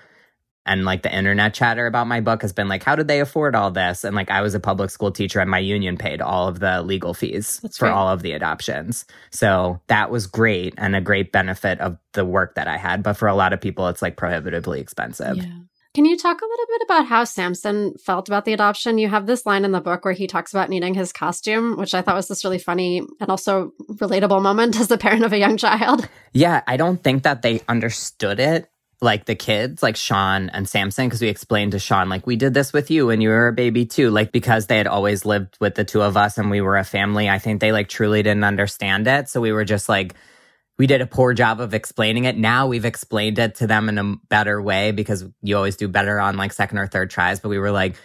And like the internet chatter about my book has been like, how did they afford all this? And like I was a public school teacher and my union paid all of the legal fees That's for all of the adoptions. So that was great and a great benefit of the work that I had. But for a lot of people, it's like prohibitively expensive. Yeah. Can you talk a little bit about how Samson felt about the adoption? You have this line in the book where he talks about needing his costume, which I thought was this really funny and also relatable moment as the parent of a young child. Yeah, I don't think that they understood it like the kids, like Sean and Samson, because we explained to Sean, like, we did this with you when you were a baby too. Like, because they had always lived with the two of us and we were a family, I think they like truly didn't understand it. So we were just like, we did a poor job of explaining it. Now we've explained it to them in a better way because you always do better on like second or third tries. But we were like,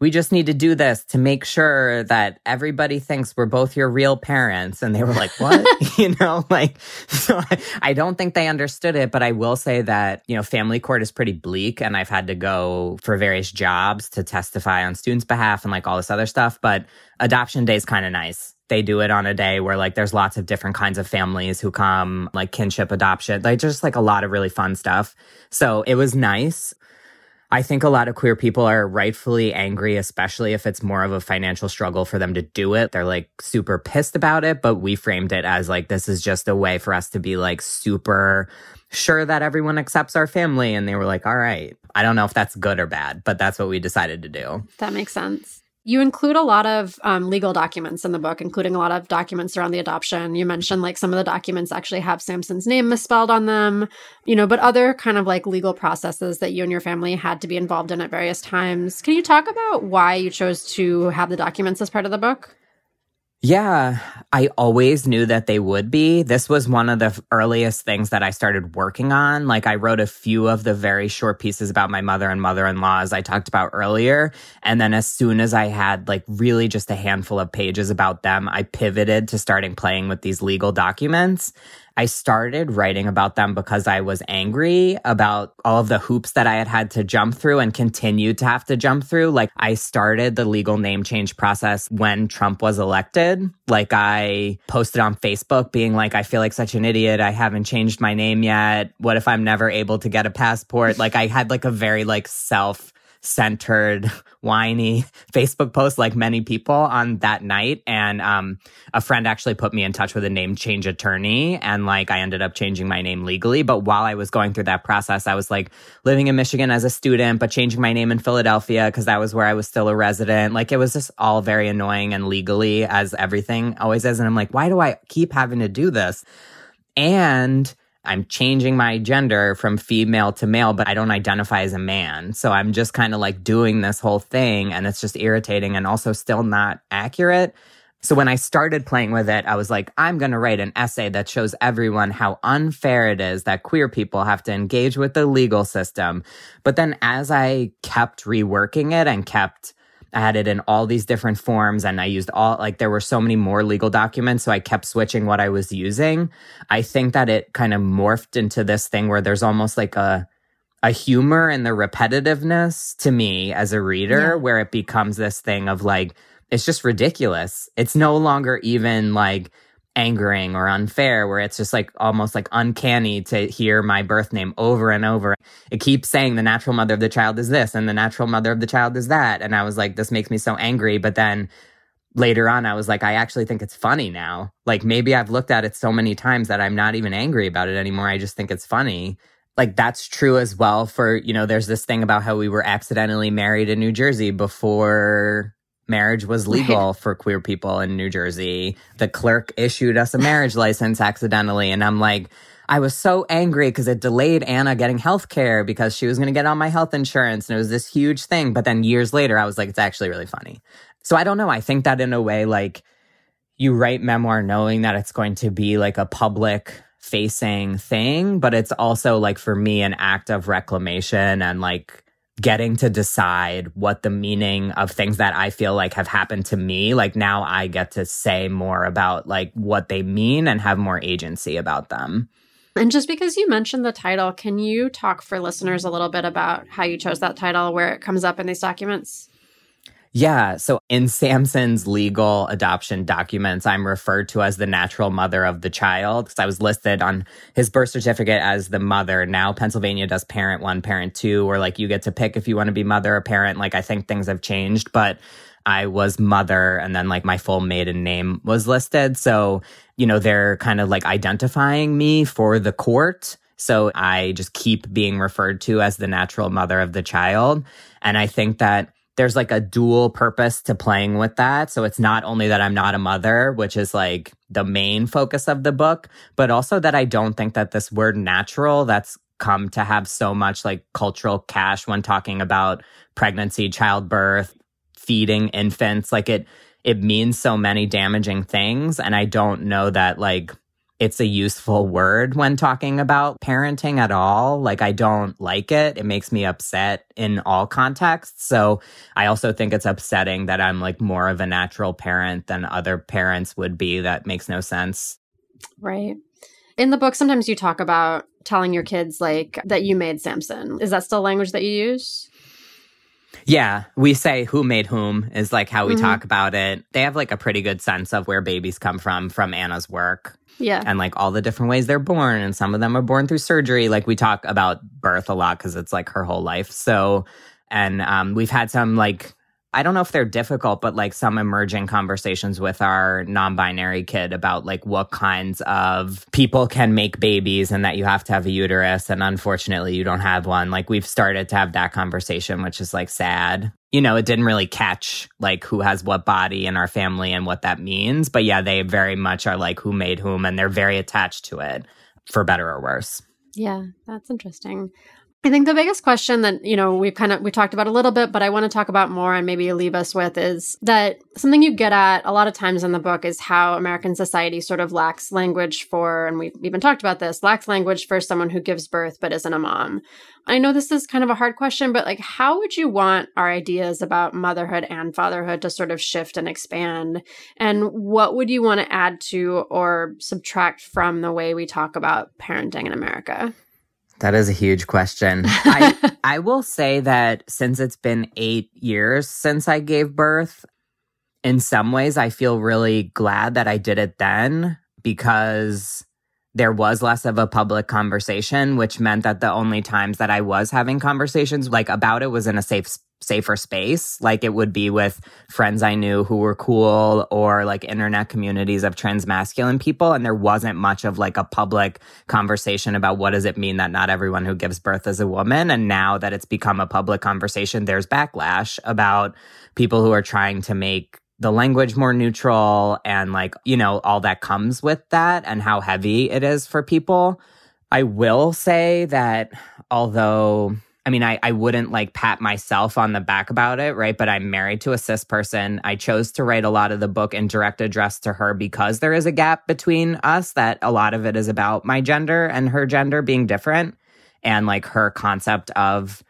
we just need to do this to make sure that everybody thinks we're both your real parents. And they were like, what? you know, like, so I, I, don't think they understood it, but I will say that, you know, family court is pretty bleak and I've had to go for various jobs to testify on students' behalf and like all this other stuff. But adoption day is kind of nice they do it on a day where like there's lots of different kinds of families who come, like kinship adoption, like just like a lot of really fun stuff. So it was nice. I think a lot of queer people are rightfully angry, especially if it's more of a financial struggle for them to do it. They're like super pissed about it, but we framed it as like this is just a way for us to be like super sure that everyone accepts our family. And they were like, all right. I don't know if that's good or bad, but that's what we decided to do. That makes sense. You include a lot of um, legal documents in the book, including a lot of documents around the adoption. You mentioned like some of the documents actually have Samson's name misspelled on them, you know, but other kind of like legal processes that you and your family had to be involved in at various times. Can you talk about why you chose to have the documents as part of the book? Yeah, I always knew that they would be. This was one of the earliest things that I started working on. Like, I wrote a few of the very short pieces about my mother and mother in law, as I talked about earlier. And then, as soon as I had like really just a handful of pages about them, I pivoted to starting playing with these legal documents. I started writing about them because I was angry about all of the hoops that I had had to jump through and continued to have to jump through. Like I started the legal name change process when Trump was elected. Like I posted on Facebook being like, I feel like such an idiot. I haven't changed my name yet. What if I'm never able to get a passport? Like I had like a very like self centered, whiny Facebook post like many people on that night. And um, a friend actually put me in touch with a name change attorney. And like I ended up changing my name legally. But while I was going through that process, I was like living in Michigan as a student, but changing my name in Philadelphia because that was where I was still a resident. Like it was just all very annoying and legally as everything always is. And I'm like, why do I keep having to do this? And I'm changing my gender from female to male, but I don't identify as a man. So I'm just kind of like doing this whole thing and it's just irritating and also still not accurate. So when I started playing with it, I was like, I'm going to write an essay that shows everyone how unfair it is that queer people have to engage with the legal system. But then as I kept reworking it and kept I had it in all these different forms and I used all, like, there were so many more legal documents. So I kept switching what I was using. I think that it kind of morphed into this thing where there's almost like a, a humor in the repetitiveness to me as a reader, yeah. where it becomes this thing of like, it's just ridiculous. It's no longer even like, angering or unfair where it's just like almost like uncanny to hear my birth name over and over. It keeps saying the natural mother of the child is this and the natural mother of the child is that. And I was like, this makes me so angry. But then later on, I was like, I actually think it's funny now. Like maybe I've looked at it so many times that I'm not even angry about it anymore. I just think it's funny. Like that's true as well for, you know, there's this thing about how we were accidentally married in New Jersey before marriage was legal right. for queer people in New Jersey. The clerk issued us a marriage license accidentally. And I'm like, I was so angry because it delayed Anna getting health care because she was going to get on my health insurance. And it was this huge thing. But then years later, I was like, it's actually really funny. So I don't know. I think that in a way, like you write memoir knowing that it's going to be like a public facing thing, but it's also like for me an act of reclamation and like getting to decide what the meaning of things that I feel like have happened to me. Like now I get to say more about like what they mean and have more agency about them. And just because you mentioned the title, can you talk for listeners a little bit about how you chose that title, where it comes up in these documents? Yeah. So in Samson's legal adoption documents, I'm referred to as the natural mother of the child because I was listed on his birth certificate as the mother. Now Pennsylvania does parent one, parent two, or like you get to pick if you want to be mother or parent. Like I think things have changed, but I was mother and then like my full maiden name was listed. So, you know, they're kind of like identifying me for the court. So I just keep being referred to as the natural mother of the child. And I think that there's like a dual purpose to playing with that. So it's not only that I'm not a mother, which is like the main focus of the book, but also that I don't think that this word natural that's come to have so much like cultural cash when talking about pregnancy, childbirth, feeding infants, like it it means so many damaging things and I don't know that like it's a useful word when talking about parenting at all. Like, I don't like it. It makes me upset in all contexts. So I also think it's upsetting that I'm like more of a natural parent than other parents would be. That makes no sense. Right. In the book, sometimes you talk about telling your kids like that you made Samson. Is that still language that you use? Yeah, we say who made whom is like how we mm-hmm. talk about it. They have like a pretty good sense of where babies come from from Anna's work. Yeah. And like all the different ways they're born. And some of them are born through surgery. Like we talk about birth a lot because it's like her whole life. So, and um, we've had some like I don't know if they're difficult, but like some emerging conversations with our non binary kid about like what kinds of people can make babies and that you have to have a uterus. And unfortunately, you don't have one. Like we've started to have that conversation, which is like sad. You know, it didn't really catch like who has what body in our family and what that means. But yeah, they very much are like who made whom and they're very attached to it for better or worse. Yeah, that's interesting. I think the biggest question that, you know, we've kind of we talked about a little bit, but I want to talk about more and maybe leave us with is that something you get at a lot of times in the book is how American society sort of lacks language for and we've even talked about this, lacks language for someone who gives birth but isn't a mom. I know this is kind of a hard question, but like how would you want our ideas about motherhood and fatherhood to sort of shift and expand? And what would you want to add to or subtract from the way we talk about parenting in America? That is a huge question. I, I will say that since it's been eight years since I gave birth, in some ways, I feel really glad that I did it then because there was less of a public conversation, which meant that the only times that I was having conversations like about it was in a safe safer space. Like it would be with friends I knew who were cool or like internet communities of trans masculine people. And there wasn't much of like a public conversation about what does it mean that not everyone who gives birth is a woman. And now that it's become a public conversation, there's backlash about people who are trying to make the language more neutral and like, you know, all that comes with that and how heavy it is for people. I will say that although I mean, I, I wouldn't like pat myself on the back about it, right? But I'm married to a cis person. I chose to write a lot of the book in direct address to her because there is a gap between us that a lot of it is about my gender and her gender being different and like her concept of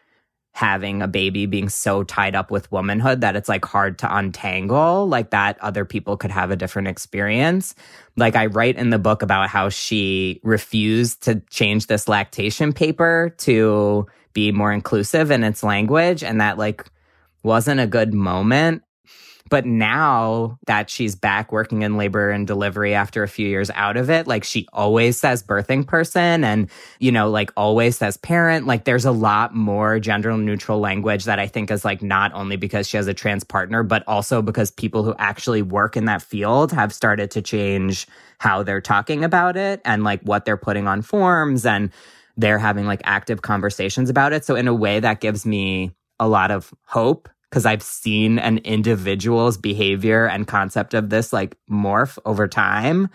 having a baby being so tied up with womanhood that it's like hard to untangle like that other people could have a different experience like i write in the book about how she refused to change this lactation paper to be more inclusive in its language and that like wasn't a good moment but now that she's back working in labor and delivery after a few years out of it, like she always says birthing person and, you know, like always says parent. Like there's a lot more gender neutral language that I think is like not only because she has a trans partner, but also because people who actually work in that field have started to change how they're talking about it and like what they're putting on forms and they're having like active conversations about it. So in a way that gives me a lot of hope because I've seen an individual's behavior and concept of this like morph over time.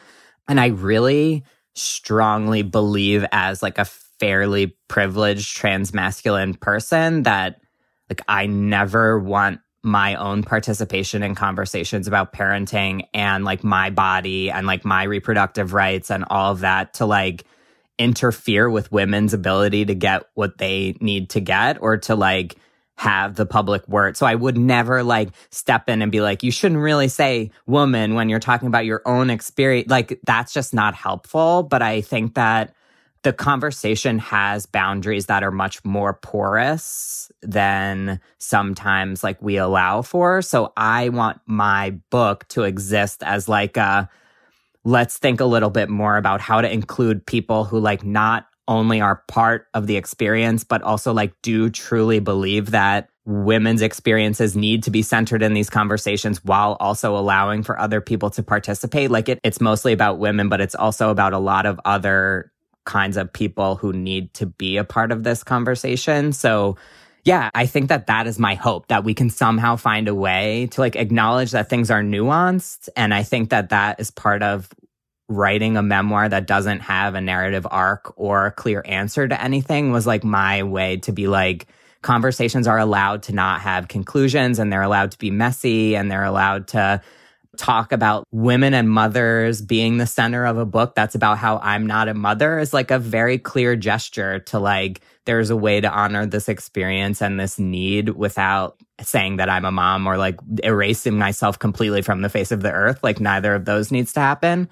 And I really strongly believe as like a fairly privileged trans masculine person that like I never want my own participation in conversations about parenting and like my body and like my reproductive rights and all of that to like interfere with women's ability to get what they need to get or to like have the public word. So I would never like step in and be like, you shouldn't really say woman when you're talking about your own experience. Like that's just not helpful. But I think that the conversation has boundaries that are much more porous than sometimes like we allow for. So I want my book to exist as like a, let's think a little bit more about how to include people who like not only are part of the experience, but also like do truly believe that women's experiences need to be centered in these conversations while also allowing for other people to participate. Like it, it's mostly about women, but it's also about a lot of other kinds of people who need to be a part of this conversation. So, yeah, I think that that is my hope that we can somehow find a way to like acknowledge that things are nuanced. And I think that that is part of writing a memoir that doesn't have a narrative arc or a clear answer to anything was like my way to be like, conversations are allowed to not have conclusions and they're allowed to be messy and they're allowed to talk about women and mothers being the center of a book that's about how I'm not a mother is like a very clear gesture to like, there's a way to honor this experience and this need without saying that I'm a mom or like erasing myself completely from the face of the earth. Like, neither of those needs to happen.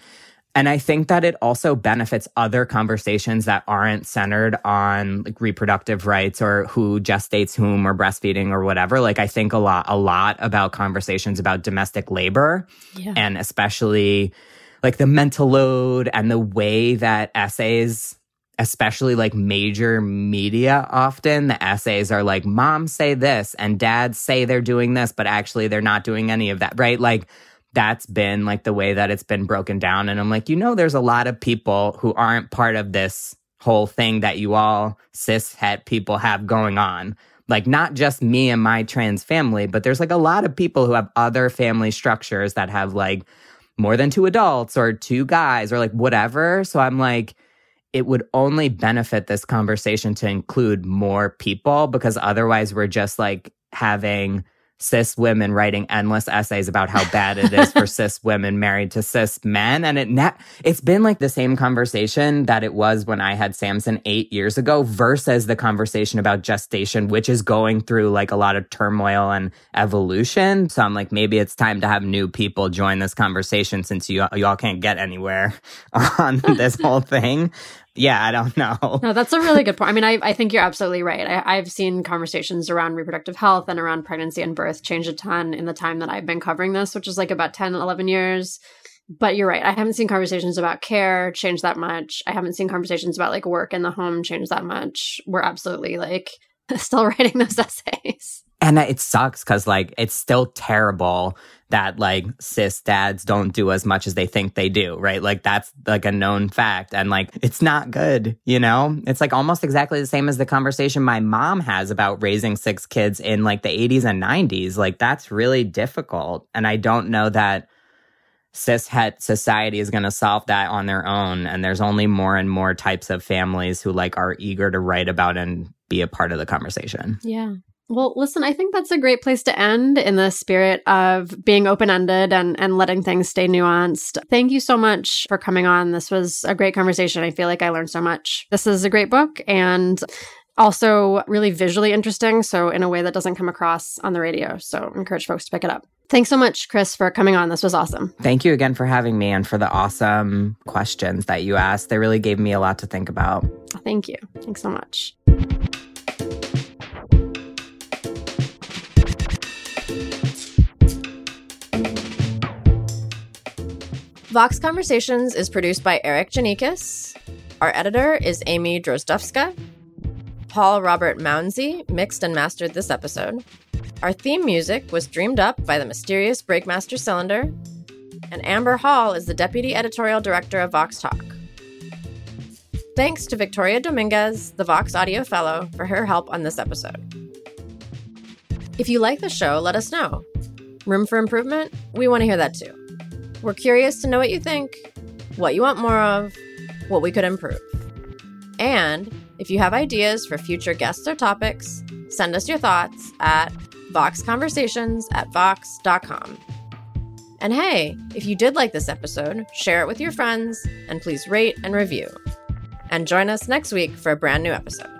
And I think that it also benefits other conversations that aren't centered on like reproductive rights or who gestates whom or breastfeeding or whatever. Like I think a lot, a lot about conversations about domestic labor yeah. and especially like the mental load and the way that essays especially like major media often the essays are like moms say this and dads say they're doing this but actually they're not doing any of that right like that's been like the way that it's been broken down. And I'm like, you know, there's a lot of people who aren't part of this whole thing that you all cis het people have going on. Like, not just me and my trans family, but there's like a lot of people who have other family structures that have like more than two adults or two guys or like whatever. So I'm like, it would only benefit this conversation to include more people because otherwise we're just like having cis women writing endless essays about how bad it is for cis women married to cis men. And it ne- it's been like the same conversation that it was when I had Samson 8 years ago versus the conversation about gestation which is going through like a lot of turmoil and evolution. So I'm like maybe it's time to have new people join this conversation since you you all can't get anywhere on this whole thing yeah, I don't know. No, that's a really good point. I mean, I, I think you're absolutely right. I, I've seen conversations around reproductive health and around pregnancy and birth change a ton in the time that I've been covering this, which is like about 10, 11 years. But you're right. I haven't seen conversations about care change that much. I haven't seen conversations about like work in the home change that much. We're absolutely like still writing those essays. And it sucks because, like, it's still terrible that, like, cis dads don't do as much as they think they do, right? Like, that's like a known fact. And, like, it's not good, you know? It's like almost exactly the same as the conversation my mom has about raising six kids in like the 80s and 90s. Like, that's really difficult. And I don't know that cis het society is going to solve that on their own. And there's only more and more types of families who, like, are eager to write about and be a part of the conversation. Yeah. Well, listen, I think that's a great place to end in the spirit of being open ended and, and letting things stay nuanced. Thank you so much for coming on. This was a great conversation. I feel like I learned so much. This is a great book and also really visually interesting. So, in a way that doesn't come across on the radio. So, I encourage folks to pick it up. Thanks so much, Krys, for coming on. This was awesome. Thank you again for having me and for the awesome questions that you asked. They really gave me a lot to think about. Thank you. Thanks so much. Vox Conversations is produced by Erikk Geannikis. Our editor is Amy Drozdowska. Paul Robert Mounsey mixed and mastered this episode. Our theme music was dreamed up by the mysterious Breakmaster Cylinder. And Amber Hall is the deputy editorial director of Vox Talk. Thanks to Victoria Dominguez, the Vox Audio Fellow, for her help on this episode. If you like the show, let us know. Room for improvement? We want to hear that too. We're curious to know what you think, what you want more of, what we could improve. And if you have ideas for future guests or topics, send us your thoughts at voxconversations at vox.com. And hey, if you did like this episode, share it with your friends and please rate and review. And join us next week for a brand new episode.